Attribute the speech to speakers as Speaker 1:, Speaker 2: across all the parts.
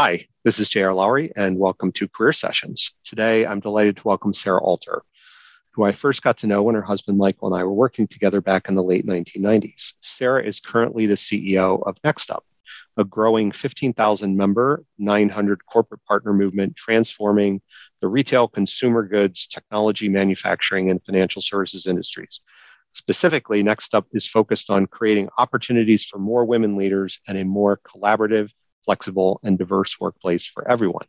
Speaker 1: Hi, this is J.R. Lowry, and welcome to Career Sessions. Today, I'm delighted to welcome Sarah Alter, who I first got to know when her husband Michael and I were working together back in the late 1990s. Sarah is currently the CEO of NextUp, a growing 15,000 member, 900 corporate partner movement transforming the retail, consumer goods, technology, manufacturing, and financial services industries. Specifically, NextUp is focused on creating opportunities for more women leaders and a more collaborative flexible, and diverse workplace for everyone.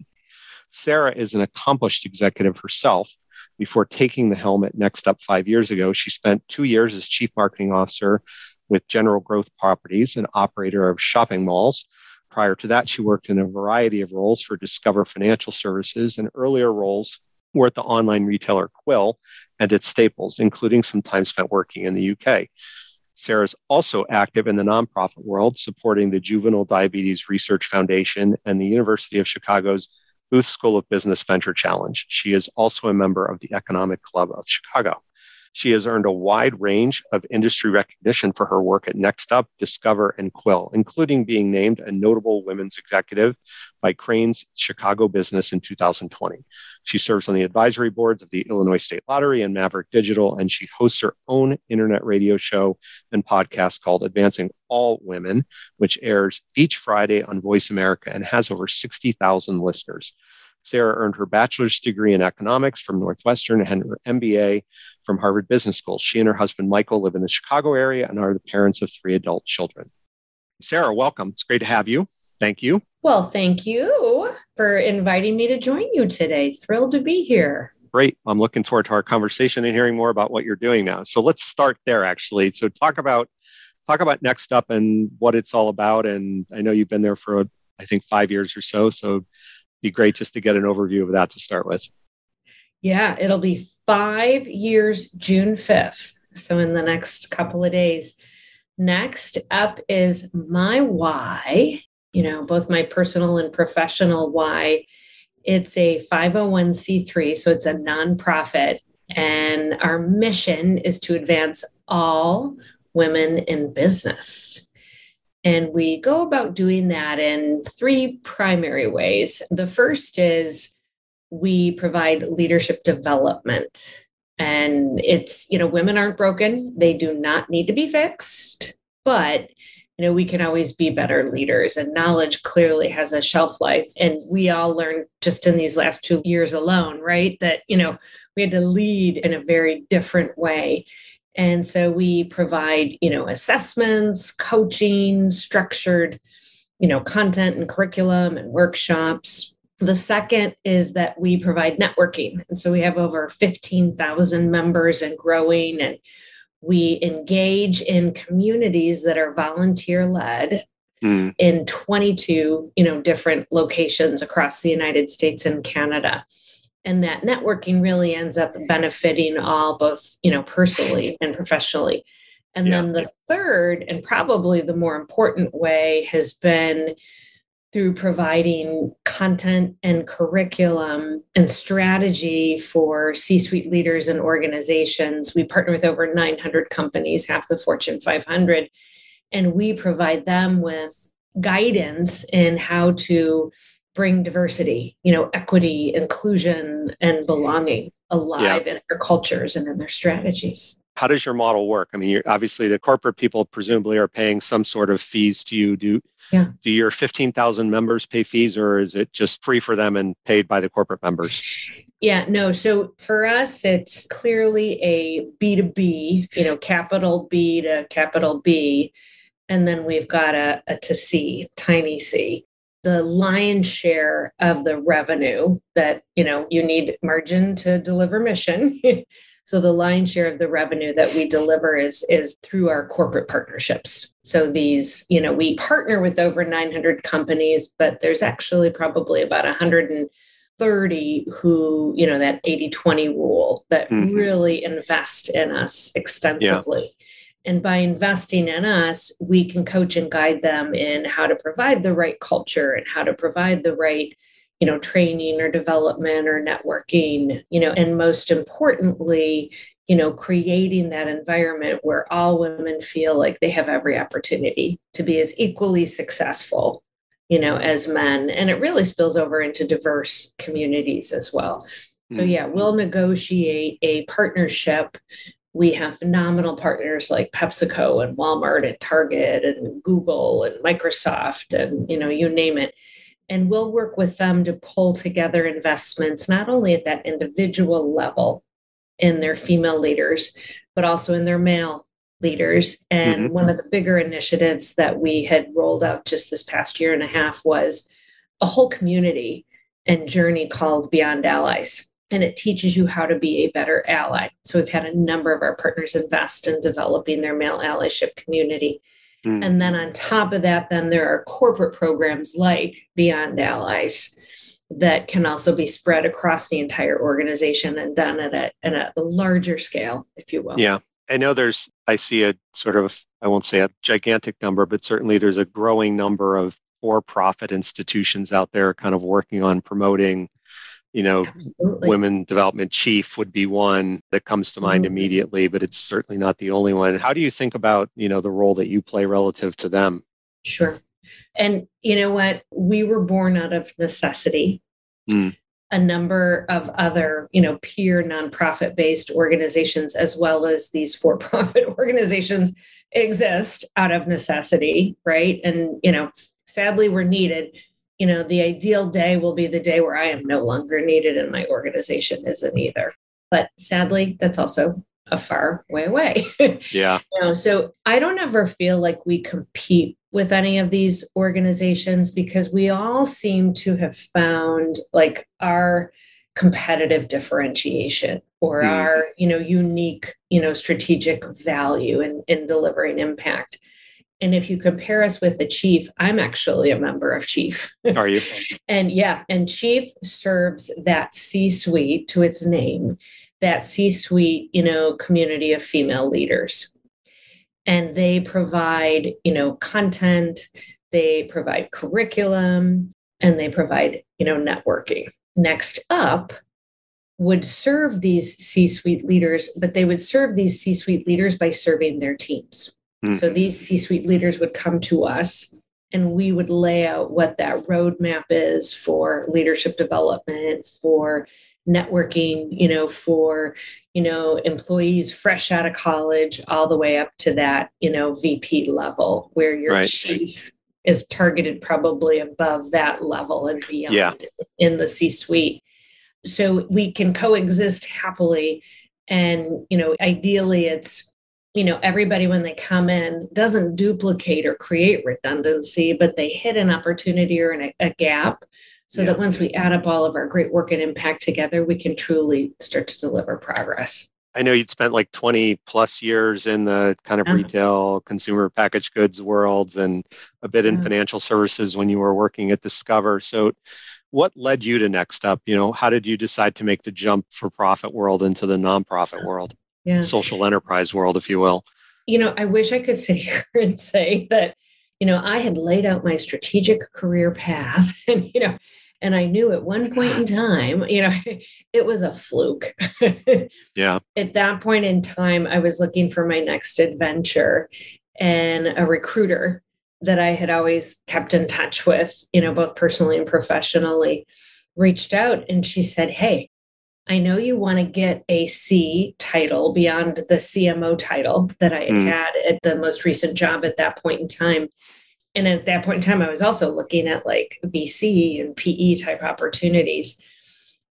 Speaker 1: Sarah is an accomplished executive herself. Before taking the helm at NextUp five years ago, she spent two years as chief marketing officer with General Growth Properties, an operator of shopping malls. Prior to that, she worked in a variety of roles for Discover Financial Services, and earlier roles were at the online retailer Quill and at Staples, including some time spent working in the UK. Sarah is also active in the nonprofit world, supporting the Juvenile Diabetes Research Foundation and the University of Chicago's Booth School of Business Venture Challenge. She is also a member of the Economic Club of Chicago. She has earned a wide range of industry recognition for her work at NextUp, Discover, and Quill, including being named a notable women's executive by Crain's Chicago Business in 2020. She serves on the advisory boards of the Illinois State Lottery and Maverick Digital, and she hosts her own internet radio show and podcast called Advancing All Women, which airs each Friday on Voice America and has over 60,000 listeners. Sarah earned her bachelor's degree in economics from Northwestern and her MBA from Harvard Business School. She and her husband, Michael, live in the Chicago area and are the parents of three adult children. Sarah, welcome. It's great to have you. Thank you.
Speaker 2: Well, thank you for inviting me to join you today. Thrilled to be here.
Speaker 1: Great. I'm looking forward to our conversation and hearing more about what you're doing now. So let's start there actually. So talk about talk about NextUp and what it's all about. And I know you've been there for I think five years or so. So be great just to get an overview of that to start with.
Speaker 2: Yeah, it'll be five years, June 5th. So, in the next couple of days. Next up is my why, you know, both my personal and professional why. It's a 501c3, so it's a nonprofit. And our mission is to advance all women in business. And we go about doing that in three primary ways. The first is we provide leadership development. And it's, you know, women aren't broken, they do not need to be fixed, but you know, we can always be better leaders, and knowledge clearly has a shelf life. And we all learned just in these last two years alone, right? That, you know, we had to lead in a very different way. And so we provide, you know, assessments, coaching, structured, you know, content and curriculum and workshops. The second is that we provide networking. And so we have over 15,000 members and growing and we engage in communities that are volunteer led mm. in 22 you know different locations across the united states and canada and that networking really ends up benefiting all both you know personally and professionally and yeah. then the third and probably the more important way has been through providing content and curriculum and strategy for C suite leaders and organizations. We partner with over 900 companies, half the Fortune 500, and we provide them with guidance in how to bring diversity, you know, equity, inclusion, and mm-hmm. belonging alive yeah. in their cultures and in their strategies.
Speaker 1: How does your model work? I mean, obviously the corporate people presumably are paying some sort of fees to you. Do yeah. do your 15,000 members pay fees or is it just free for them and paid by the corporate members?
Speaker 2: Yeah, no. So for us, it's clearly a B2B, you know, capital B to capital B And then we've got a, a to C, tiny C. The lion's share of the revenue that, you know, you need margin to deliver mission. so the lion's share of the revenue that we deliver is is through our corporate partnerships. So these, you know, we partner with over 900 companies, but there's actually probably about 130 who, you know, that 80 20 rule that mm-hmm. really invest in us extensively. Yeah. And by investing in us, we can coach and guide them in how to provide the right culture and how to provide the right, you know, training or development or networking, you know, and most importantly, you know, creating that environment where all women feel like they have every opportunity to be as equally successful, you know, as men. And it really spills over into diverse communities as well. So, mm. yeah, we'll negotiate a partnership we have phenomenal partners like PepsiCo and Walmart and Target and Google and Microsoft and you know you name it. And we'll work with them to pull together investments not only at that individual level in their female leaders but also in their male leaders. And mm-hmm. one of the bigger initiatives that we had rolled out just this past year and a half was a whole community and journey called Beyond Allies and it teaches you how to be a better ally. So we've had a number of our partners invest in developing their male allyship community. Mm. And then on top of that, then there are corporate programs like Beyond Allies that can also be spread across the entire organization and done at a, at a larger scale, if you will.
Speaker 1: Yeah. I know there's, I see a sort of, I won't say a gigantic number, but certainly there's a growing number of for profit institutions out there kind of working on promoting you know Absolutely. women development chief would be one that comes to mind immediately but it's certainly not the only one. How do you think about you know the role that you play relative to them?
Speaker 2: Sure. And you know what? We were born out of necessity. Mm. a number of other you know peer nonprofit based organizations as well as these for profit organizations exist out of necessity right? And you know sadly we're needed you know, the ideal day will be the day where I am no longer needed and my organization isn't either. But sadly, that's also a far way away.
Speaker 1: Yeah.
Speaker 2: you know, so I don't ever feel like we compete with any of these organizations because we all seem to have found like our competitive differentiation or mm. our you know unique you know strategic value in in delivering impact and if you compare us with the chief, I'm actually a member of chief.
Speaker 1: Are you?
Speaker 2: and yeah, and chief serves that C suite to its name, that C suite, you know, community of female leaders. And they provide, you know, content, they provide curriculum, and they provide, you know, networking. Next up, would serve these C suite leaders, but they would serve these C suite leaders by serving their teams. Mm-hmm. So these C suite leaders would come to us and we would lay out what that roadmap is for leadership development, for networking, you know, for, you know, employees fresh out of college all the way up to that, you know, VP level where your right. chief is targeted probably above that level and beyond yeah. in the C suite. So we can coexist happily. And, you know, ideally it's you know everybody when they come in doesn't duplicate or create redundancy but they hit an opportunity or an, a gap so yeah. that once we add up all of our great work and impact together we can truly start to deliver progress
Speaker 1: i know you'd spent like 20 plus years in the kind of uh-huh. retail consumer packaged goods world and a bit in uh-huh. financial services when you were working at discover so what led you to next up you know how did you decide to make the jump for profit world into the nonprofit world yeah. social enterprise world, if you will.
Speaker 2: You know, I wish I could sit here and say that, you know, I had laid out my strategic career path and, you know, and I knew at one point in time, you know, it was a fluke.
Speaker 1: yeah.
Speaker 2: At that point in time, I was looking for my next adventure and a recruiter that I had always kept in touch with, you know, both personally and professionally, reached out and she said, Hey, I know you want to get a C title beyond the CMO title that I mm. had at the most recent job at that point in time. And at that point in time, I was also looking at like VC and PE type opportunities.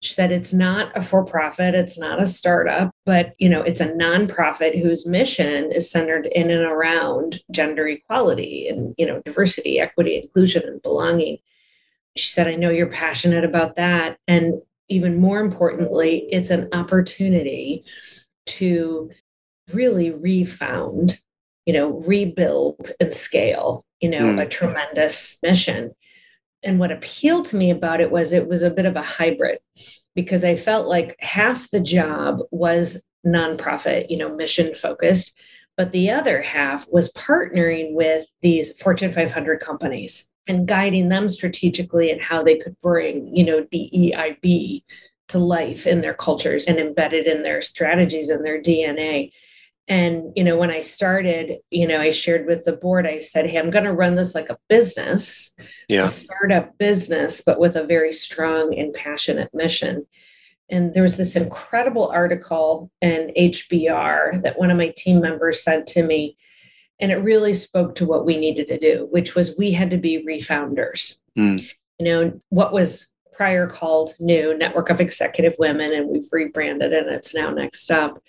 Speaker 2: She said it's not a for profit, it's not a startup, but you know, it's a nonprofit whose mission is centered in and around gender equality and you know, diversity, equity, inclusion and belonging. She said I know you're passionate about that and even more importantly, it's an opportunity to really refound, you know, rebuild and scale, you know, mm. a tremendous mission. And what appealed to me about it was it was a bit of a hybrid because I felt like half the job was nonprofit, you know, mission focused, but the other half was partnering with these Fortune 500 companies and guiding them strategically in how they could bring, you know, DEIB to life in their cultures and embedded in their strategies and their DNA. And, you know, when I started, you know, I shared with the board, I said, Hey, I'm going to run this like a business, yeah. a startup business, but with a very strong and passionate mission. And there was this incredible article in HBR that one of my team members sent to me. And it really spoke to what we needed to do, which was we had to be refounders. Mm. You know, what was prior called New Network of Executive Women, and we've rebranded and it's now Next Up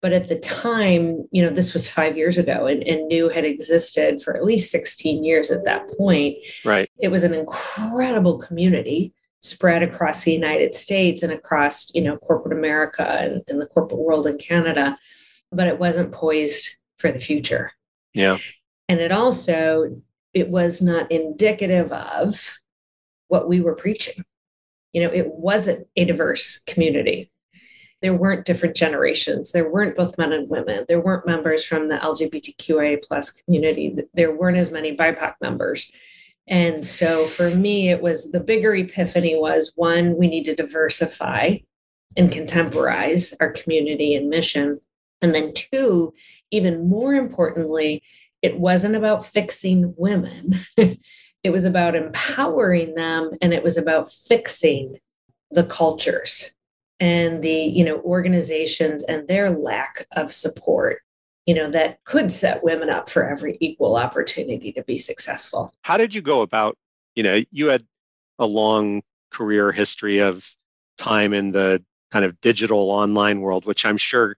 Speaker 2: but at the time, you know, this was five years ago and, and New had existed for at least 16 years at that point.
Speaker 1: Right.
Speaker 2: It was an incredible community spread across the United States and across, you know, corporate America and, and the corporate world in Canada, but it wasn't poised for the future.
Speaker 1: Yeah.
Speaker 2: And it also, it was not indicative of what we were preaching. You know, it wasn't a diverse community. There weren't different generations. There weren't both men and women. There weren't members from the lgbtqa plus community. There weren't as many bipoc members. And so for me it was the bigger epiphany was one we need to diversify and contemporize our community and mission and then two even more importantly it wasn't about fixing women. It was about empowering them and it was about fixing the cultures and the you know organizations and their lack of support you know that could set women up for every equal opportunity to be successful.
Speaker 1: How did you go about you know you had a long career history of time in the kind of digital online world which i'm sure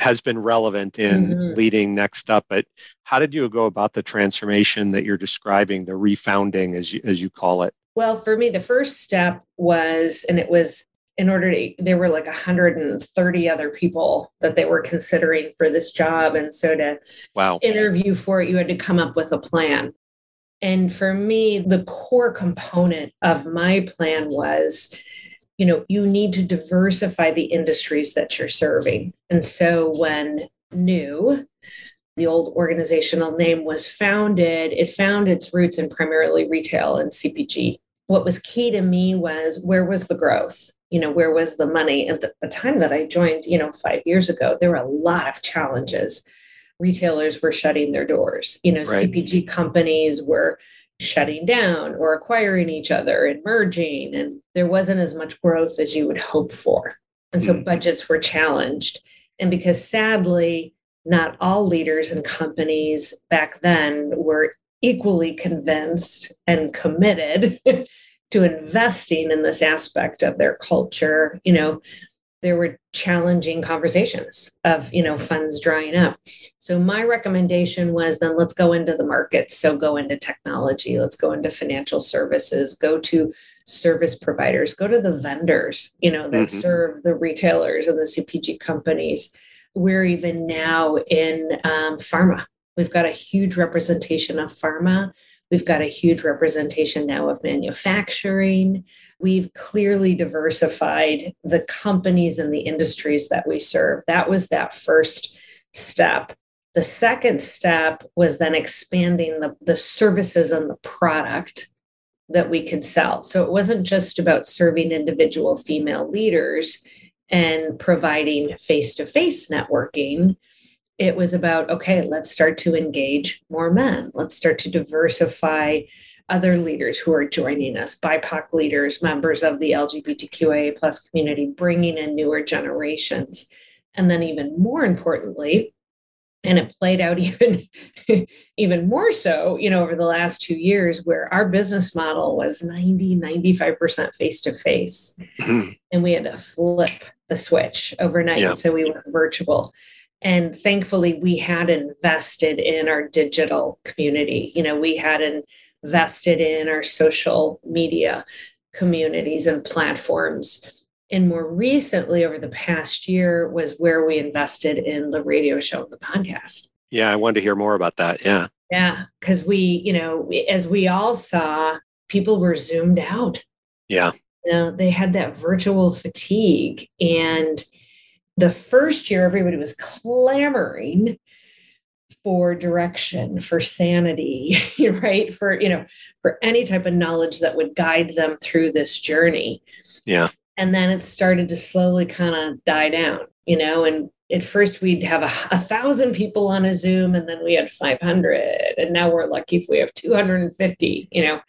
Speaker 1: has been relevant in mm-hmm. leading next up but how did you go about the transformation that you're describing the refounding as you as you call it
Speaker 2: well for me the first step was and it was in order to there were like 130 other people that they were considering for this job and so to
Speaker 1: wow.
Speaker 2: interview for it you had to come up with a plan and for me the core component of my plan was you know you need to diversify the industries that you're serving. And so when new the old organizational name was founded it found its roots in primarily retail and cpg what was key to me was where was the growth? You know where was the money? At the, time that i joined you know five years ago there were a lot of challenges. Retailers were shutting their doors. You know right. cpg companies were shutting down or acquiring each other and merging and there wasn't as much growth as you would hope for and so mm. budgets were challenged and because sadly not all leaders and companies back then were equally convinced and committed to investing in this aspect of their culture, you know, there were challenging conversations of, you know, funds drying up. So my recommendation was then let's go into the markets. So go into technology, let's go into financial services, go to service providers, go to the vendors, you know, that mm-hmm. serve the retailers and the CPG companies. We're even now in um, pharma. We've got a huge representation of pharma We've got a huge representation now of manufacturing. We've clearly diversified the companies and the industries that we serve. That was that first step. The second step was then expanding the, the services and the product that we could sell. So it wasn't just about serving individual female leaders and providing face to face networking it was about okay let's start to engage more men. Let's start to diversify other leaders who are joining us bipoc leaders members of the lgbtqa plus community bringing in newer generations. And then even more importantly and it played out even even more so you know over the last two years where our business model was 90 95% face to face and we had to flip the switch overnight. Yeah. so we went virtual and thankfully we had invested in our digital community. You know we had invested in our social media communities and platforms. And more recently over the past year was where we invested in the radio show and the podcast.
Speaker 1: Yeah i wanted to hear more about that. Yeah.
Speaker 2: Yeah because we you know as we all saw people were zoomed out.
Speaker 1: Yeah.
Speaker 2: You know they had that virtual fatigue and the first year everybody was clamoring for direction for sanity right? For you know for any type of knowledge that would guide them through this journey.
Speaker 1: Yeah.
Speaker 2: And then it started to slowly kind of die down you know? And at first we'd have a, a, thousand people on a zoom and then we had 500 and now we're lucky if we have 250 you know?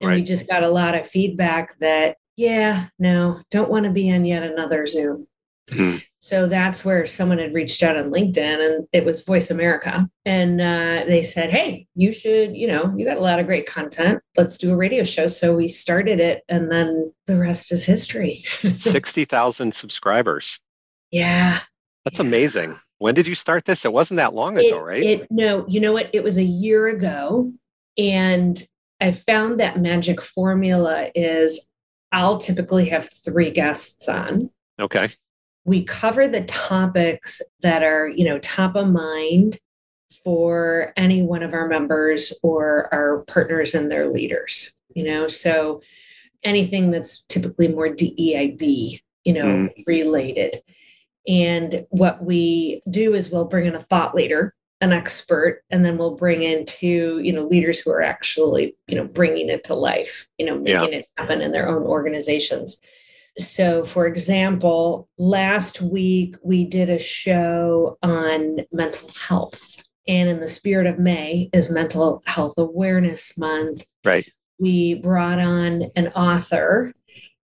Speaker 2: And right. we just got a lot of feedback that yeah no don't want to be on yet another zoom hmm. So that's where someone had reached out on linkedin and it was voice america. And uh, they said hey you should you know you got a lot of great content. Let's do a radio show. So we started it and then the rest is history.
Speaker 1: 60000 subscribers.
Speaker 2: Yeah.
Speaker 1: That's yeah. amazing. When did you start this? It wasn't that long ago right?
Speaker 2: it, no you know what? It was a year ago. And i found that magic formula is i'll typically have three guests on.
Speaker 1: Okay
Speaker 2: we cover the topics that are you know top of mind for any one of our members or our partners and their leaders you know so anything that's typically more deib you know mm. related and what we do is we'll bring in a thought leader an expert and then we'll bring in two you know leaders who are actually you know bringing it to life you know making yeah. it happen in their own organizations so, for example, last week we did a show on mental health. And in the spirit of May is Mental Health Awareness Month.
Speaker 1: Right.
Speaker 2: We brought on an author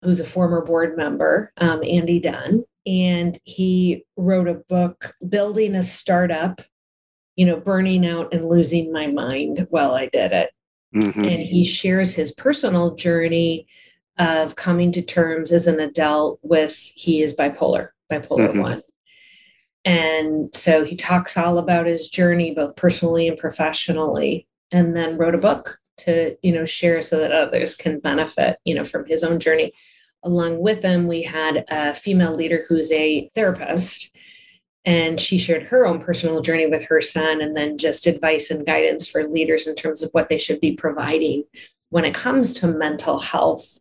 Speaker 2: who's a former board member, um, Andy Dunn, and he wrote a book, Building a Startup, you know, burning out and losing my mind while I did it. Mm-hmm. And he shares his personal journey of coming to terms as an adult with he is bipolar, bipolar mm-hmm. one. And so he talks all about his journey, both personally and professionally, and then wrote a book to, you know, share so that others can benefit, you know, from his own journey. Along with him, we had a female leader who's a therapist, and she shared her own personal journey with her son, and then just advice and guidance for leaders in terms of what they should be providing when it comes to mental health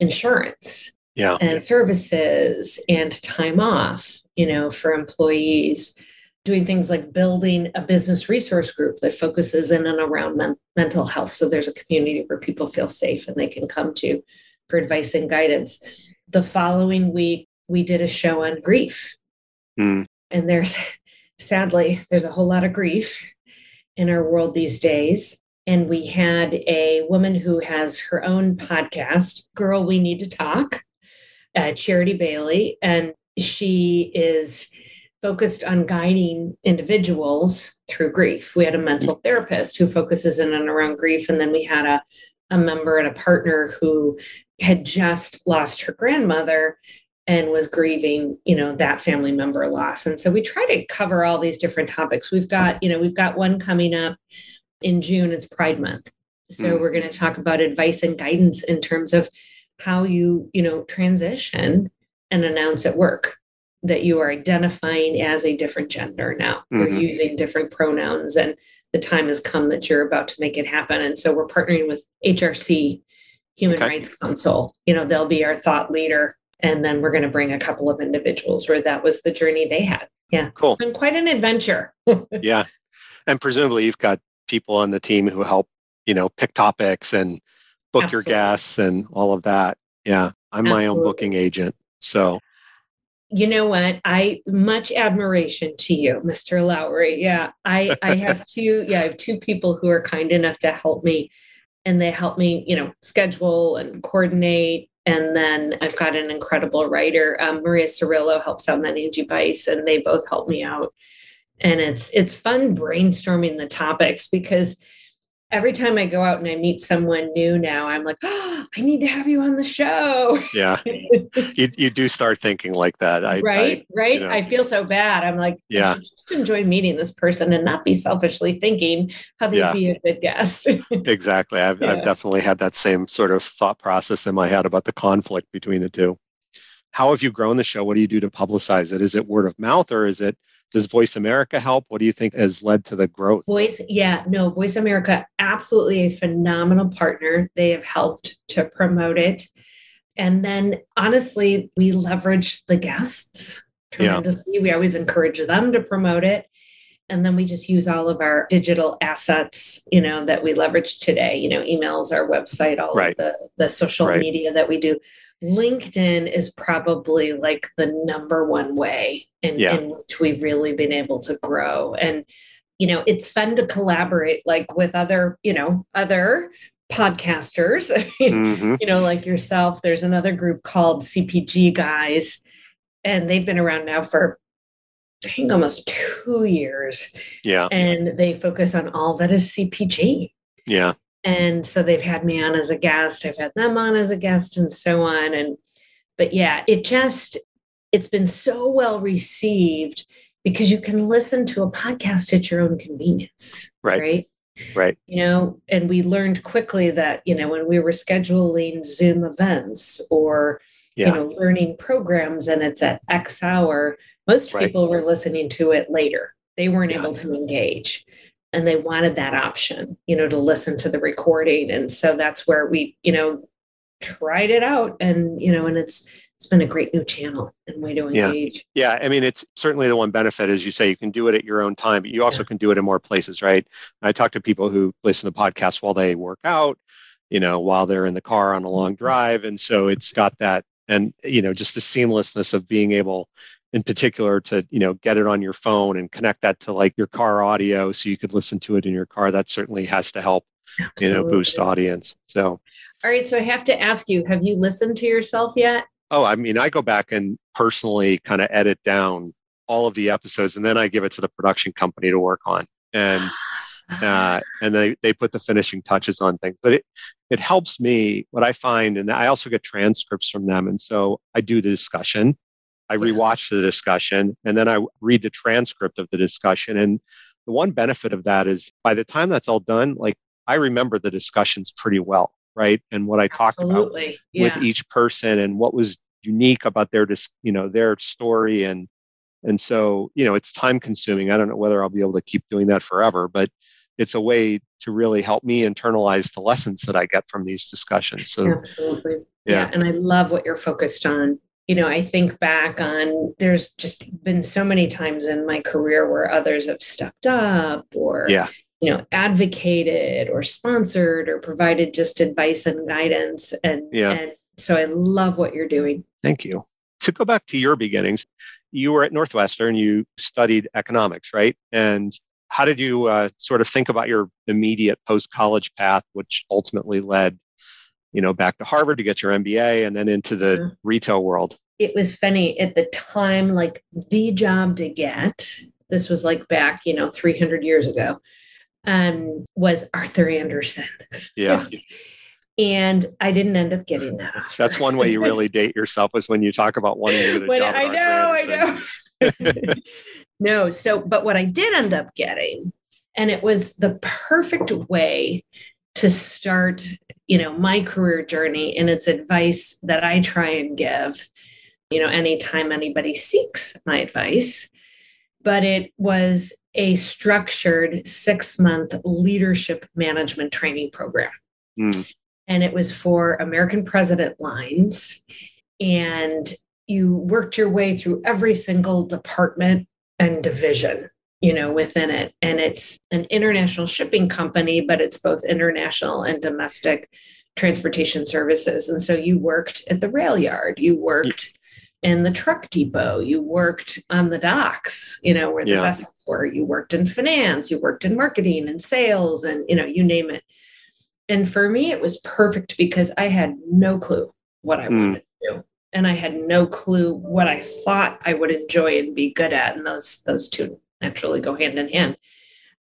Speaker 2: insurance
Speaker 1: yeah.
Speaker 2: and services and time off, you know, for employees, doing things like building a business resource group that focuses in and around men- mental health. So there's a community where people feel safe and they can come to for advice and guidance. The following week, we did a show on grief. Mm. And there's sadly, there's a whole lot of grief in our world these days and we had a woman who has her own podcast, Girl, We Need to Talk, uh, Charity Bailey, and she is focused on guiding individuals through grief. We had a mental therapist who focuses in and around grief, and then we had a, a member and a partner who had just lost her grandmother and was grieving you know that family member loss. And so we try to cover all these different topics. We've got you know we've got one coming up in June, it's Pride Month. So mm. we're going to talk about advice and guidance in terms of how you, you know, transition and announce at work that you are identifying as a different gender now. Mm-hmm. We're using different pronouns and the time has come that you're about to make it happen. And so we're partnering with HRC, Human okay. Rights Council. You know, they'll be our thought leader. And then we're going to bring a couple of individuals where that was the journey they had. Yeah.
Speaker 1: Cool.
Speaker 2: It's been quite an adventure.
Speaker 1: yeah. And presumably you've got people on the team who help, you know, pick topics and book Absolutely. your guests and all of that. Yeah, I'm Absolutely. my own booking agent. So,
Speaker 2: you know what? I much admiration to you, Mr. Lowry. Yeah, I I have two. Yeah, I have two people who are kind enough to help me, and they help me, you know, schedule and coordinate. And then I've got an incredible writer, um, Maria Cirillo helps out, and then Angie Bice, and they both help me out and it's it's fun brainstorming the topics because every time I go out and I meet someone new now, I'm like, oh, I need to have you on the show.
Speaker 1: Yeah. you, you do start thinking like that. I,
Speaker 2: right.
Speaker 1: I,
Speaker 2: right.
Speaker 1: you know.
Speaker 2: I feel so bad. I'm like,
Speaker 1: Yeah.
Speaker 2: Just enjoy meeting this person and not be selfishly thinking how they'd
Speaker 1: Yeah.
Speaker 2: be a good guest.
Speaker 1: Exactly. I've,
Speaker 2: Yeah.
Speaker 1: I've definitely had that same sort of thought process in my head about the conflict between the two. How have you grown the show? What do you do to publicize it? Is it word of mouth or is it, does Voice America help? What do you think has led to the growth?
Speaker 2: Voice, yeah, no, Voice America, absolutely a phenomenal partner. They have helped to promote it. And then honestly, we leverage the guests
Speaker 1: Yeah.
Speaker 2: tremendously. We always encourage them to promote it. And then we just use all of our digital assets, you know, that we leverage today, you know, emails, our website, all
Speaker 1: Right.
Speaker 2: of the, the social
Speaker 1: Right.
Speaker 2: media that we do. LinkedIn is probably like the number one way in,
Speaker 1: Yeah.
Speaker 2: in which we've really been able to grow. And you know it's fun to collaborate like with other you know other podcasters
Speaker 1: Mhm.
Speaker 2: you know like yourself there's another group called cpg guys and they've been around now for i think almost two years
Speaker 1: Yeah.
Speaker 2: and they focus on all that is cpg
Speaker 1: Yeah.
Speaker 2: And so they've had me on as a guest i've had them on as a guest and so on and but yeah it just it's been so well received because you can listen to a podcast at your own convenience
Speaker 1: Right.
Speaker 2: right
Speaker 1: Right.
Speaker 2: you know and we learned quickly that you know when we were scheduling zoom events or
Speaker 1: Yeah.
Speaker 2: you know learning programs and it's at x hour most
Speaker 1: Right.
Speaker 2: people were listening to it later they weren't
Speaker 1: Yeah.
Speaker 2: able to engage and they wanted that option you know to listen to the recording and so that's where we you know tried it out and you know and it's it's been a great new channel and way to
Speaker 1: Yeah.
Speaker 2: engage
Speaker 1: Yeah, I mean, it's certainly the one benefit, as you say, you can do it at your own time, but you also can do it in more places, right? I talk to people who listen to podcasts while they work out, you know, while they're in the car on a long mm-hmm. drive. And so it's got that, and, you know, just the seamlessness of being able, in particular, to, you know, get it on your phone and connect that to like your car audio so you could listen to it in your car. That certainly has to help, you know, boost audience. So,
Speaker 2: all right so i have to ask you have you listened to yourself yet
Speaker 1: Oh, I mean, I go back and personally kind of edit down all of the episodes, and then I give it to the production company to work on, and uh, and they they put the finishing touches on things. But it it helps me. What I find, and I also get transcripts from them, and so I do the discussion. I
Speaker 2: Yeah.
Speaker 1: rewatch the discussion, and then I read the transcript of the discussion. And the one benefit of that is, by the time that's all done, like I remember the discussions pretty well, right? And what I talked about
Speaker 2: Yeah.
Speaker 1: with each person and what was unique about their dis- you know their story and and so you know it's time consuming i don't know whether i'll be able to keep doing that forever but it's a way to really help me internalize the lessons that i get from these discussions so
Speaker 2: Absolutely.
Speaker 1: Yeah.
Speaker 2: Yeah. And I love what you're focused on. You know, I think back on there's just been so many times in my career where others have stepped up or,
Speaker 1: Yeah.
Speaker 2: you know, advocated or sponsored or provided just advice and guidance. And,
Speaker 1: Yeah.
Speaker 2: and so I love what you're doing.
Speaker 1: thank you to go back to your beginnings you were at northwestern you studied economics right and how did you uh, sort of think about your immediate post college path which ultimately led you know back to harvard to get your mba and then into the
Speaker 2: Mhm.
Speaker 1: retail world.
Speaker 2: It was funny at the time like the job to get this was like back you know 300 years ago um was Arthur Andersen
Speaker 1: yeah.
Speaker 2: And i didn't end up getting that offer.
Speaker 1: That's one way you really date yourself is when you talk about wanting to get a job.
Speaker 2: i know i know. No so but what i did end up getting and it was the perfect way to start you know my career journey and it's advice that i try and give you know anytime anybody seeks my advice. But it was a structured six month leadership management training program.
Speaker 1: Mm,
Speaker 2: and it was for American President lines. And you worked your way through every single department and division, you know, within it. And it's an international shipping company, but it's both international and domestic transportation services. And so you worked at the rail yard, you worked in the truck depot, you worked on the docks, you know, where the
Speaker 1: Yeah.
Speaker 2: vessels were, you worked in finance, you worked in marketing and sales, and, you know, you name it. And for me, it was perfect because I had no clue what I
Speaker 1: Mm.
Speaker 2: wanted to do. And I had no clue what I thought I would enjoy and be good at in those those two naturally go hand in hand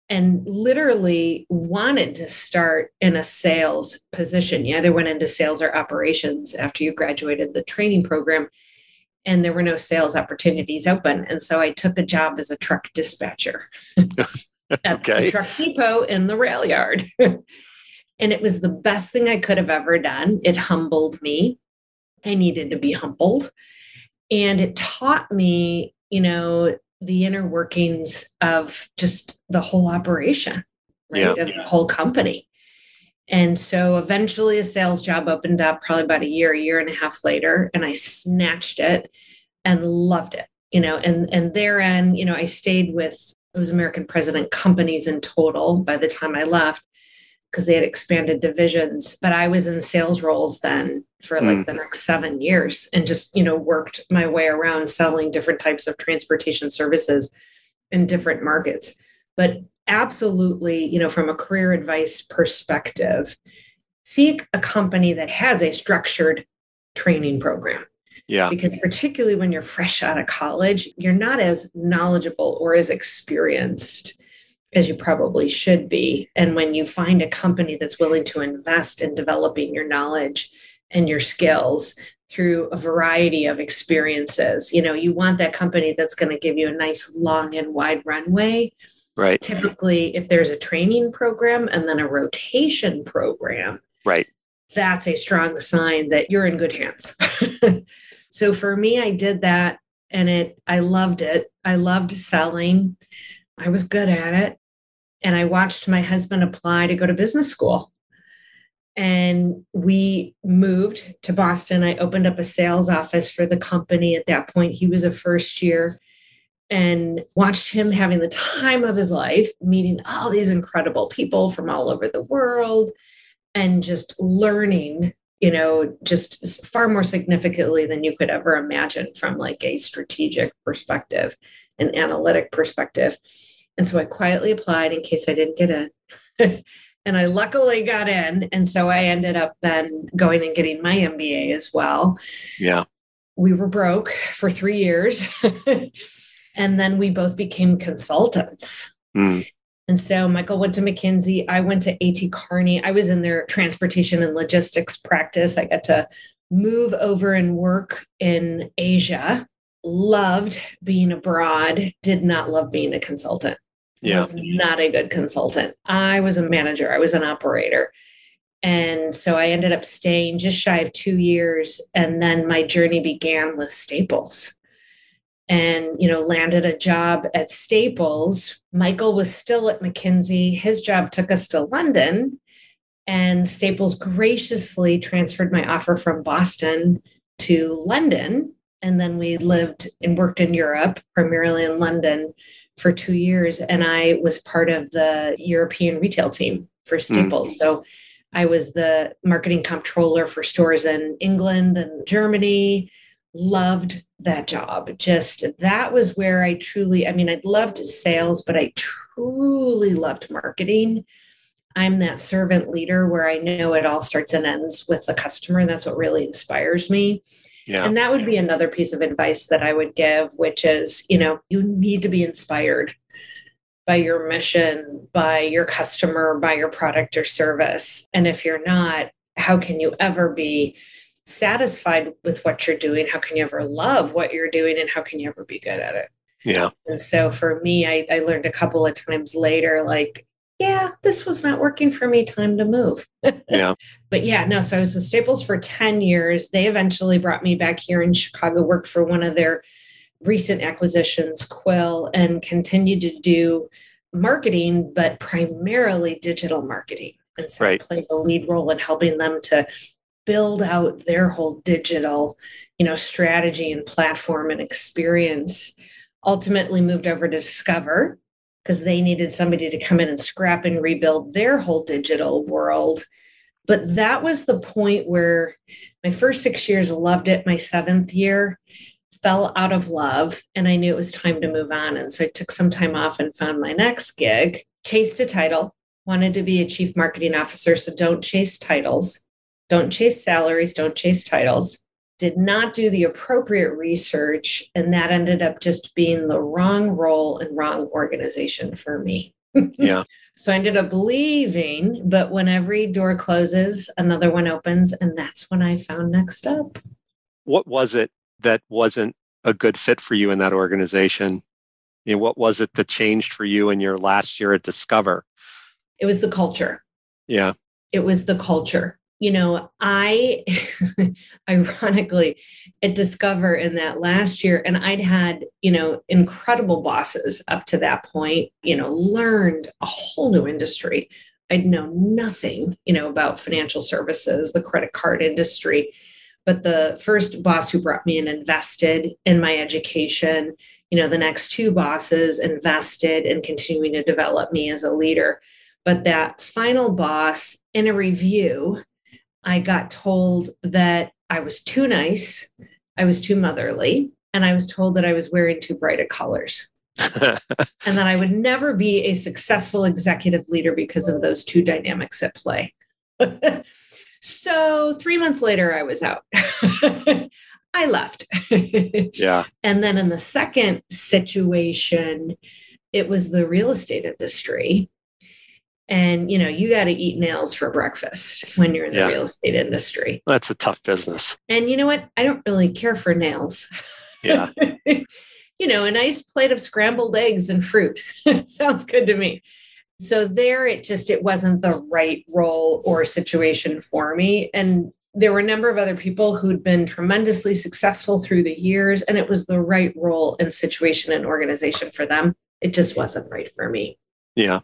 Speaker 2: and literally wanted to start in a sales position. You either went into sales or operations after you graduated the training program, and there were no sales opportunities open. And so I took a job as a truck dispatcher at okay. the truck depot in the rail yard. and it was the best thing I could have ever done. It humbled me. I needed to be humbled. And it taught me, you know, the inner workings of just the whole operation, right? Yeah. Of the whole company. And so eventually a sales job opened up probably about a year, a year and a half later, and I snatched it and loved it. You know, and and therein, you know, I stayed with it was American President companies in total by the time I left because they had expanded divisions. But I was in sales roles then for like mm. the next seven years and just, you know, worked my way around selling different types of transportation services in different markets. But absolutely, you know, from a career advice perspective, seek a company that has a structured training program.
Speaker 1: Yeah.
Speaker 2: Because particularly when you're fresh out of college, you're not as knowledgeable or as experienced as you probably should be. And when you find a company that's willing to invest in developing your knowledge and your skills through a variety of experiences, you know, you want that company that's going to give you a nice long and wide runway.
Speaker 1: Right.
Speaker 2: Typically, if there's a training program and then a rotation program,
Speaker 1: right.
Speaker 2: That's a strong sign that you're in good hands. so for me, I did that and it I loved it. I loved selling. I was good at it and I watched my husband apply to go to business school. And we moved to Boston. I opened up a sales office for the company at that point. He was a first year and watched him having the time of his life, meeting all these incredible people from all over the world and just learning you know just far more significantly than you could ever imagine from like a strategic perspective an analytic perspective and so I quietly applied in case I didn't get in. and I luckily got in. And so I ended up then going and getting my MBA as well.
Speaker 1: Yeah.
Speaker 2: We were broke for three years. and then we both became consultants. Mm. And so Michael went to McKinsey. I went to AT Kearney. I was in their transportation and logistics practice. I got to move over and work in Asia. Loved being abroad, did not love being a consultant
Speaker 1: yeah.
Speaker 2: was not a good consultant. I was a manager, I was an operator. And so I ended up staying just shy of two years. And then my journey began with Staples and, you know, landed a job at Staples. Michael was still at McKinsey. His job took us to London. And Staples graciously transferred my offer from Boston to London. And then we lived and worked in Europe, primarily in London, for two years, and I was part of the European retail team for Staples. Mm. So I was the marketing comptroller for stores in England and Germany. Loved that job. Just that was where I truly, I mean, I loved sales, but I truly loved marketing. I'm that servant leader where I know it all starts and ends with the customer. That's what really inspires me.
Speaker 1: Yeah.
Speaker 2: And that would be another piece of advice that I would give, which is, you know, you need to be inspired by your mission, by your customer, by your product or service. And if you're not, how can you ever be satisfied with what you're doing? How can you ever love what you're doing? And how can you ever be good at it?
Speaker 1: Yeah.
Speaker 2: And so for me, I, I learned a couple of times later, like, yeah, this was not working for me. Time to move.
Speaker 1: yeah.
Speaker 2: But yeah, no. So I was with Staples for 10 years. They eventually brought me back here in Chicago, worked for one of their recent acquisitions, Quill, and continued to do marketing, but primarily digital marketing. And so right. I played the lead role in helping them to build out their whole digital, you know, strategy and platform and experience. Ultimately moved over to Discover because they needed somebody to come in and scrap and rebuild their whole digital world. But that was the point where my first six years loved it. My seventh year fell out of love, and I knew it was time to move on. And so I took some time off and found my next gig, chased a title, wanted to be a chief marketing officer. So don't chase titles, don't chase salaries, don't chase titles. Did not do the appropriate research, and that ended up just being the wrong role and wrong organization for me.
Speaker 1: Yeah.
Speaker 2: so I ended up leaving, but when every door closes, another one opens, and that's when I found Next Up.
Speaker 1: What was it that wasn't a good fit for you in that organization? You know, what was it that changed for you in your last year at Discover?
Speaker 2: It was the culture.
Speaker 1: Yeah.
Speaker 2: It was the culture you know, I ironically Discover in that last year, and I'd had, you know, incredible bosses up to that point, you know, learned a whole new industry. I'd known nothing, you know, about financial services, the credit card industry. But the first boss who brought me in invested in my education. You know, the next two bosses invested in continuing to develop me as a leader. But that final boss in a review, I got told that I was too nice, I was too motherly, and I was told that I was wearing too bright of colors. and that I would never be a successful executive leader because of those two dynamics at play. so, three months later, I was out. I left.
Speaker 1: yeah.
Speaker 2: And then in the second situation, it was the real estate industry and you know you got to eat nails for breakfast when you're in the yeah. real estate industry.
Speaker 1: That's a tough business.
Speaker 2: And you know what? I don't really care for nails.
Speaker 1: Yeah.
Speaker 2: You know a nice plate of scrambled eggs and fruit. Sounds good to me. So there it just it wasn't the right role or situation for me. And there were a number of other people who'd been tremendously successful through the years and it was the right role and situation and organization for them. It just wasn't right for me.
Speaker 1: Yeah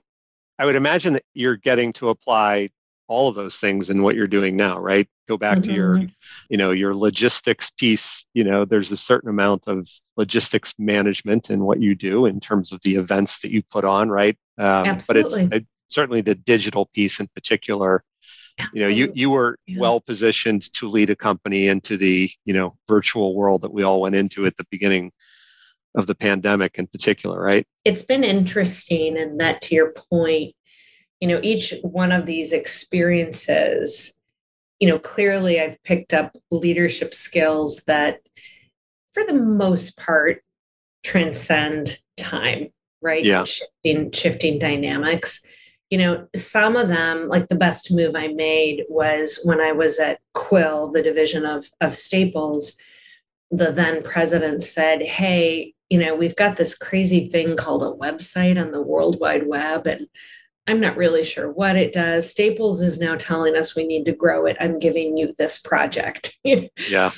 Speaker 1: I would imagine that you're getting to apply all of those things in what you're doing now, right? Go back mm-hmm. to your, mm-hmm. you know, your logistics piece. You know, there's a certain amount of logistics management in what you do in terms of the events that you put on, right?
Speaker 2: Um, Absolutely.
Speaker 1: But it's certainly the digital piece in particular. Absolutely. You know, you you were yeah. well positioned to lead a company into the you know virtual world that we all went into at the beginning of the pandemic in particular, right?
Speaker 2: It's been interesting, and that to your point, you know, each one of these experiences, you know, clearly I've picked up leadership skills that, for the most part, transcend time, right?
Speaker 1: Yeah.
Speaker 2: Shifting, shifting dynamics. You know, some of them, like the best move I made was when I was at Quill, the division of, of Staples the then president said, Hey, you know, we've got this crazy thing called a website on the World Wide Web, and I'm not really sure what it does. Staples is now telling us we need to grow it. I'm giving you this project.
Speaker 1: yeah.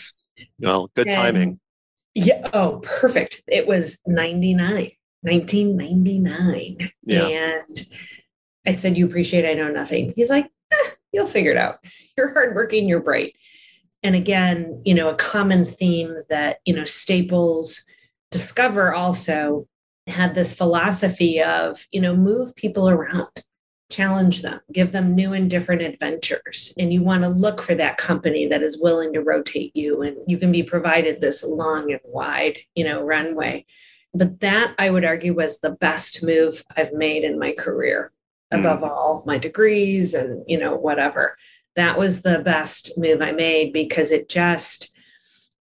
Speaker 1: Well, good and, timing.
Speaker 2: Yeah. Oh, perfect. It was 99, 1999.
Speaker 1: Yeah.
Speaker 2: And I said, You appreciate I know nothing. He's like, eh, You'll figure it out. You're hardworking, you're bright. And again, you know, a common theme that, you know, Staples, Discover also had this philosophy of, you know, move people around, challenge them, give them new and different adventures. And you want to look for that company that is willing to rotate you and you can be provided this long and wide, you know, runway. But that I would argue was the best move I've made in my career above mm. all my degrees and, you know, whatever. That was the best move I made because it just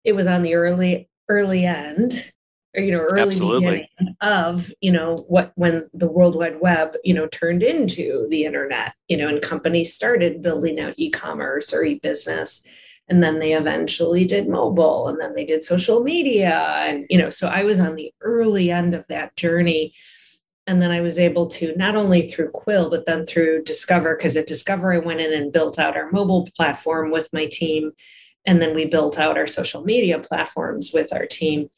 Speaker 2: it was on the early early end you know early Absolutely. beginning of you know what when the world wide web you know turned into the internet you know and companies started building out e-commerce or e-business. And then they eventually did mobile and then they did social media and you know so i was on the early end of that journey. And then i was able to not only through quill but then through discover because at discover i went in and built out our mobile platform with my team. And then we built out our social media platforms with our team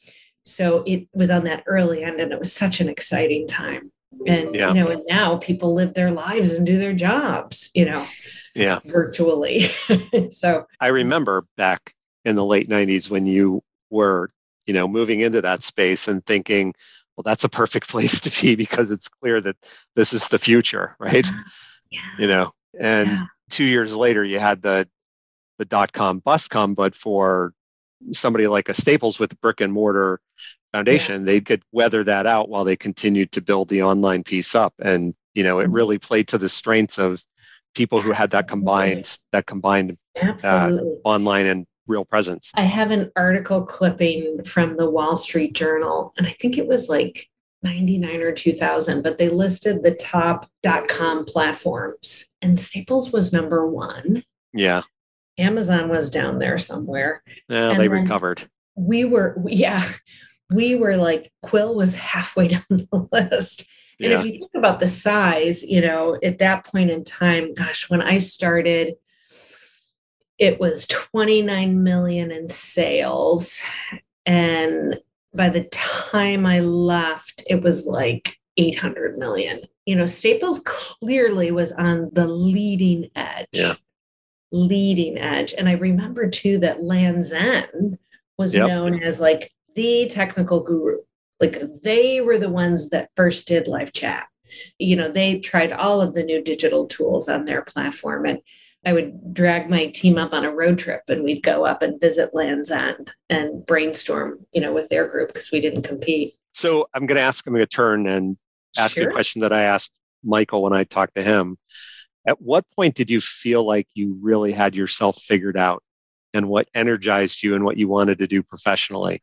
Speaker 2: so it was on that early end and it was such an exciting time and yeah. you know and now people live their lives and do their jobs you know
Speaker 1: yeah
Speaker 2: virtually so
Speaker 1: i remember back in the late 90s when you were you know moving into that space and thinking well that's a perfect place to be because it's clear that this is the future right
Speaker 2: yeah.
Speaker 1: you know and yeah. two years later you had the the dot com bust come but for somebody like a Staples with brick and mortar foundation, yeah. they could weather that out while they continued to build the online piece up. And you know, it mm-hmm. really played to the strengths of people who had that combined that combined uh, online and real presence.
Speaker 2: I have an article clipping from the Wall Street Journal, and I think it was like 99 or 2000, but they listed the top dot com platforms, and Staples was number one.
Speaker 1: Yeah.
Speaker 2: Amazon was down there somewhere.
Speaker 1: Yeah,
Speaker 2: And
Speaker 1: they recovered.
Speaker 2: We were, yeah, we were like, Quill was halfway down the list. And
Speaker 1: Yeah.
Speaker 2: if you think about the size, you know, at that point in time, gosh, when I started, it was 29 million in sales. And by the time I left, it was like 800 million. You know, Staples clearly was on the leading edge.
Speaker 1: Yeah.
Speaker 2: Leading edge. And I remember too that Land's End was
Speaker 1: Yep.
Speaker 2: known as like the technical guru. Like they were the ones that first did live chat. You know, they tried all of the new digital tools on their platform. And I would drag my team up on a road trip and we'd go up and visit Land's End and brainstorm, you know, with their group because we didn't compete.
Speaker 1: So I'm going to ask, I'm going to turn and ask
Speaker 2: Sure.
Speaker 1: a question that I asked Michael when I talked to him. At what point did you feel like you really had yourself figured out and what energized you and what you wanted to do professionally?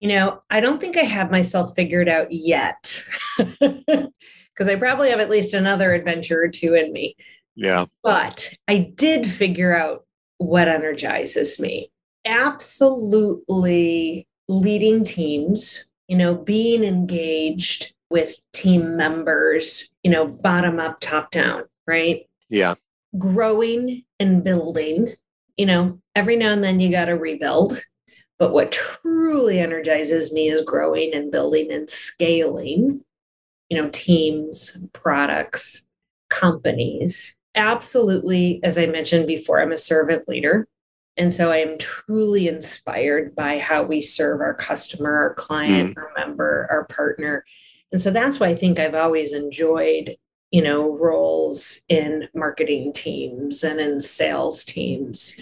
Speaker 2: You know, I don't think I have myself figured out yet because I probably have at least another adventure or two in me.
Speaker 1: Yeah.
Speaker 2: But I did figure out what energizes me. Absolutely leading teams, you know, being engaged with team members, you know, bottom up, top down, right?
Speaker 1: Yeah.
Speaker 2: Growing and building, you know, every now and then you got to rebuild. But what truly energizes me is growing and building and scaling, you know, teams, products, companies. Absolutely, as I mentioned before, I'm a servant leader. And so I am truly inspired by how we serve our customer, our client, mm. our member, our partner. And so that's why I think I've always enjoyed, you know, roles in marketing teams and in sales teams,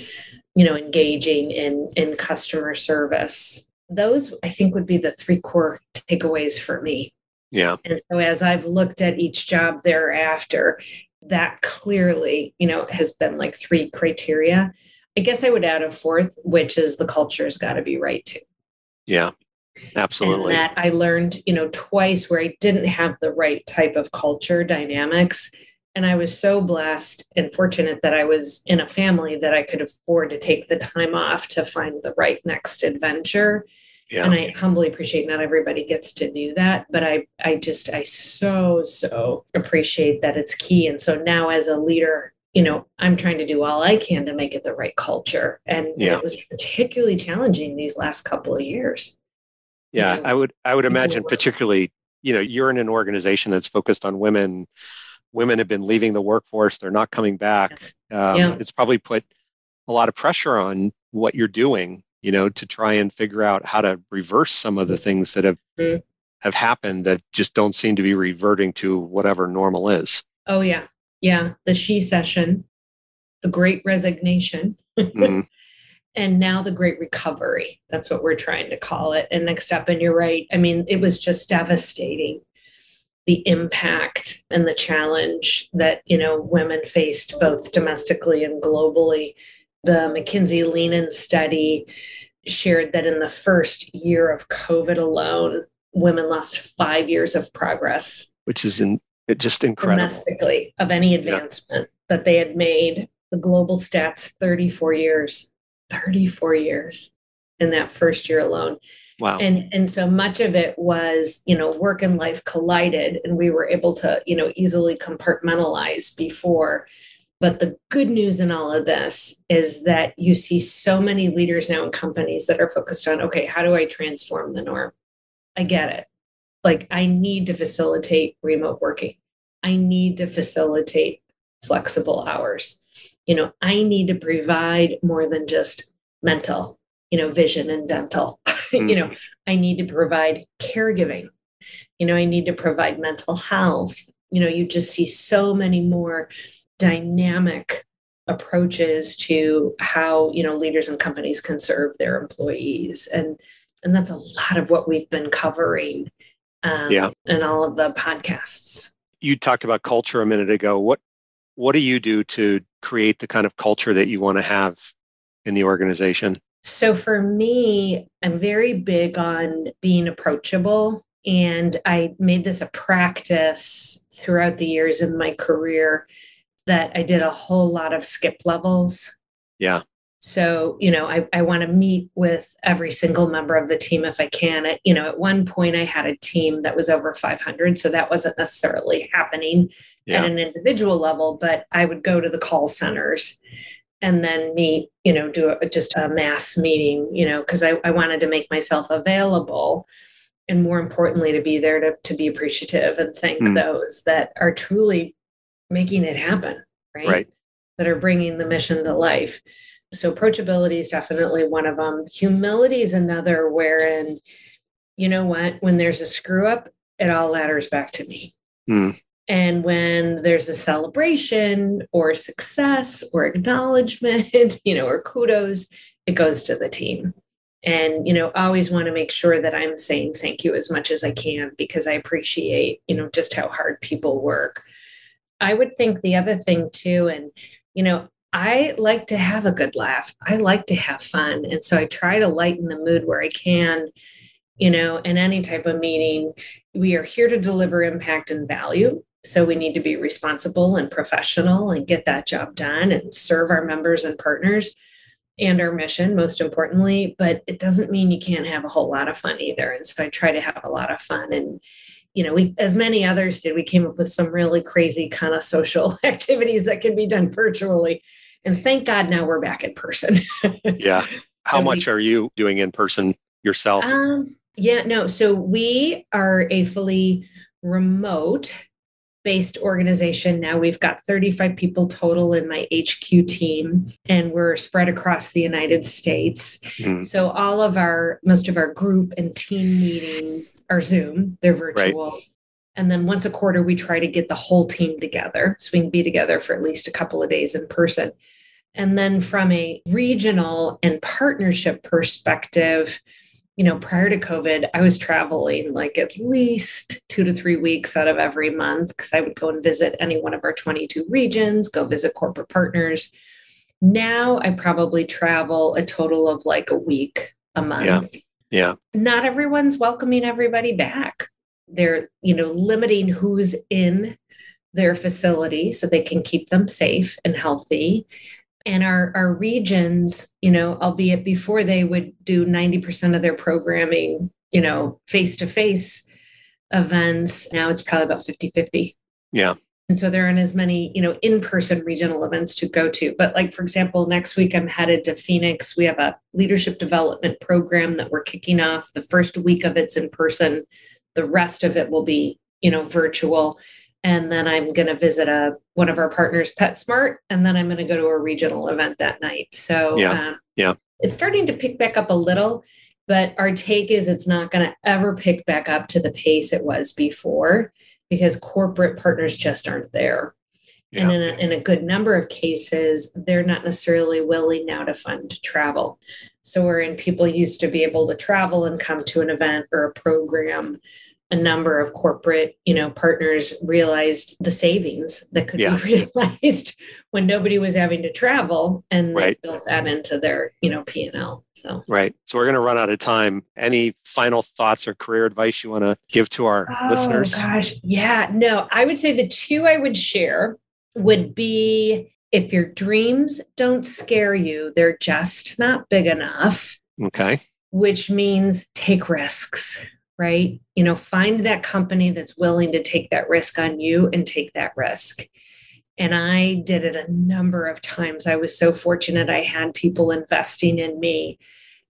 Speaker 2: you know, engaging in in customer service. Those I think would be the three core takeaways for me.
Speaker 1: Yeah.
Speaker 2: And so as I've looked at each job thereafter, that clearly, you know, has been like three criteria. I guess I would add a fourth, which is the culture's got to be right too.
Speaker 1: Yeah. Absolutely.
Speaker 2: And that I learned, you know, twice where I didn't have the right type of culture dynamics. And I was so blessed and fortunate that I was in a family that I could afford to take the time off to find the right next adventure.
Speaker 1: yeah.
Speaker 2: And I humbly appreciate not everybody gets to do that, but I I just I so so appreciate that it's key. And so now as a leader, you know, I'm trying to do all I can to make it the right culture. And
Speaker 1: Yeah.
Speaker 2: it was particularly challenging these last couple of years.
Speaker 1: Yeah, I would I would imagine particularly, you know, you're in an organization that's focused on women. Women have been leaving the workforce, they're not coming back. Um,
Speaker 2: Yeah.
Speaker 1: It's probably put a lot of pressure on what you're doing, you know, to try and figure out how to reverse some of the things that have
Speaker 2: Mhm.
Speaker 1: have happened that just don't seem to be reverting to whatever normal is.
Speaker 2: Oh yeah. Yeah. The she-cession, the great resignation.
Speaker 1: Mhm.
Speaker 2: and now the great recovery that's what we're trying to call it. And NextUP and you're right i mean it was just devastating the impact and the challenge that you know women faced both domestically and globally. The mckinsey lean-in study shared that in the first year of covid alone women lost five years of progress.
Speaker 1: Which is in, it just incredible.
Speaker 2: domestically of any advancement that they had made. The global stats 34 years, 34 years in that first year alone.
Speaker 1: Wow.
Speaker 2: And and so much of it was, you know, work and life collided and we were able to, you know, easily compartmentalize before. But the good news in all of this is that you see so many leaders now in companies that are focused on, okay, how do I transform the norm? I get it. Like I need to facilitate remote working. I need to facilitate flexible hours. You know, I need to provide more than just mental, you know, vision and dental. you know, I need to provide caregiving. You know, I need to provide mental health. You know, you just see so many more dynamic approaches to how, you know, leaders and companies can serve their employees. And and that's a lot of what we've been covering um,
Speaker 1: Yeah.
Speaker 2: in all of the podcasts.
Speaker 1: you talked about culture a minute ago. What what do you do to create the kind of culture that you want to have in the organization?
Speaker 2: So for me, I'm very big on being approachable. And I made this a practice throughout the years in my career that I did a whole lot of skip levels.
Speaker 1: Yeah.
Speaker 2: So, you know, I, I want to meet with every single member of the team if I can. At, you know, at one point I had a team that was over 500. So that wasn't necessarily happening yeah. at an individual level, but I would go to the call centers and then meet, you know, do a, just a mass meeting, you know, because I, I wanted to make myself available and more importantly, to be there to, to be appreciative and thank mm. those that are truly making it happen, right?
Speaker 1: Right.
Speaker 2: That are bringing the mission to life. So approachability is definitely one of them. Humility is another wherein, you know what, when there's a screw up, it all ladders back to me.
Speaker 1: Mm.
Speaker 2: And when there's a celebration or success or acknowledgement, you know, or kudos, it goes to the team. And, you know, always want to make sure that I'm saying thank you as much as I can because I appreciate, you know, just how hard people work. I would think the other thing too, and, you know, I like to have a good laugh. I like to have fun. And so I try to lighten the mood where I can, you know, in any type of meeting. We are here to deliver impact and value. So we need to be responsible and professional and get that job done and serve our members and partners and our mission, most importantly. But it doesn't mean you can't have a whole lot of fun either. And so I try to have a lot of fun. And, you know, we, as many others did, we came up with some really crazy kind of social activities that can be done virtually. And thank God now we're back in person.
Speaker 1: yeah. How so much we, are you doing in person yourself?
Speaker 2: Um, yeah, no. So we are a fully remote based organization now. We've got 35 people total in my HQ team, and we're spread across the United States. Mm. So all of our, most of our group and team meetings are Zoom, they're virtual. Right. And then once a quarter, we try to get the whole team together so we can be together for at least a couple of days in person. And then from a regional and partnership perspective, you know, prior to COVID, I was traveling like at least two to three weeks out of every month because I would go and visit any one of our 22 regions, go visit corporate partners. Now I probably travel a total of like a week a month.
Speaker 1: Yeah. Yeah.
Speaker 2: Not everyone's welcoming everybody back. They're, you know, limiting who's in their facility so they can keep them safe and healthy. And our our regions you know albeit before they would do 90% of their programming you know face to face events now it's probably about 50 50
Speaker 1: yeah.
Speaker 2: And so there aren't as many you know in-person regional events to go to. But like for example next week i'm headed to phoenix. We have a leadership development program that we're kicking off. The first week of it's in person the rest of it will be you know virtual and then I'm going to visit a one of our partners, PetSmart, and then I'm going to go to a regional event that night. So
Speaker 1: yeah, um, yeah,
Speaker 2: it's starting to pick back up a little, but our take is it's not going to ever pick back up to the pace it was before because corporate partners just aren't there. Yeah. And in a, in a good number of cases, they're not necessarily willing now to fund travel. So, wherein people used to be able to travel and come to an event or a program a number of corporate you know partners realized the savings that could yeah. be realized when nobody was having to travel and right. they built that into their you know p&l so
Speaker 1: right so we're going to run out of time any final thoughts or career advice you want to give to our listeners? oh, listeners
Speaker 2: gosh yeah no i would say the two i would share would mm-hmm. be if your dreams don't scare you they're just not big enough
Speaker 1: okay
Speaker 2: which means take risks right? You know, find that company that's willing to take that risk on you and take that risk. And I did it a number of times. I was so fortunate I had people investing in me.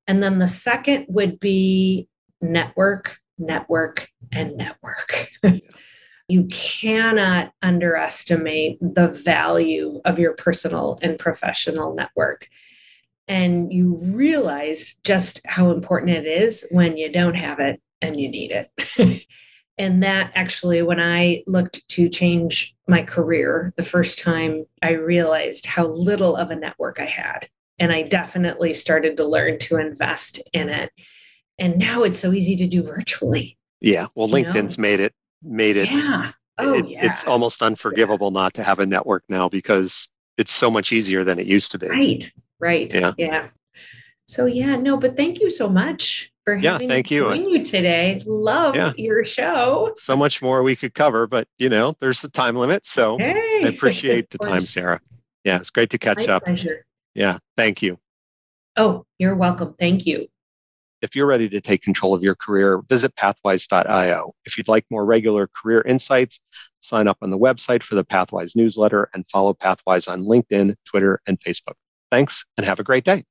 Speaker 2: And then the second would be network, network, and network. you cannot underestimate the value of your personal and professional network. And you realize just how important it is when you don't have it and you need it. and that actually, when I looked to change my career the first time, I realized how little of a network I had. And I definitely started to learn to invest in it. And now it's so easy to do virtually.
Speaker 1: Yeah. Well, LinkedIn's know? made it made it.
Speaker 2: Yeah. Oh,
Speaker 1: it,
Speaker 2: yeah.
Speaker 1: It's almost unforgivable yeah. not to have a network now because it's so much easier than it used to be.
Speaker 2: Right. Right. Yeah. Yeah. So yeah, no, but thank you so much for
Speaker 1: Yeah,
Speaker 2: having
Speaker 1: thank
Speaker 2: me
Speaker 1: you.
Speaker 2: you today. Love
Speaker 1: Yeah.
Speaker 2: your show.
Speaker 1: So much more we could cover, but you know, there's the time limit. So
Speaker 2: Hey,
Speaker 1: I appreciate the time. Sarah. Yeah, it's great to catch
Speaker 2: My
Speaker 1: up.
Speaker 2: pleasure.
Speaker 1: Yeah, thank you.
Speaker 2: Oh, you're welcome. Thank you.
Speaker 1: If you're ready to take control of your career, visit pathwise.io. If you'd like more regular career insights, sign up on the website for the Pathwise newsletter and follow Pathwise on LinkedIn, Twitter, and Facebook. Thanks and have a great day.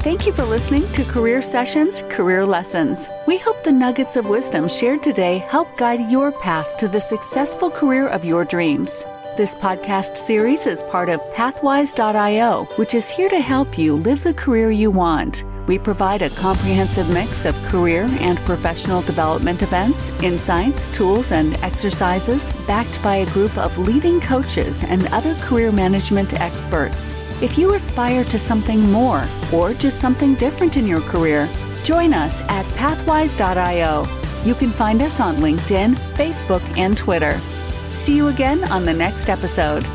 Speaker 3: Thank you for listening to Career Sessions, Career Lessons. We hope the nuggets of wisdom shared today help guide your path to the successful career of your dreams. This podcast series is part of Pathwise.io, which is here to help you live the career you want. We provide a comprehensive mix of career and professional development events, insights, tools, and exercises backed by a group of leading coaches and other career management experts. If you aspire to something more or just something different in your career, join us at pathwise.io. You can find us on LinkedIn, Facebook, and Twitter. See you again on the next episode.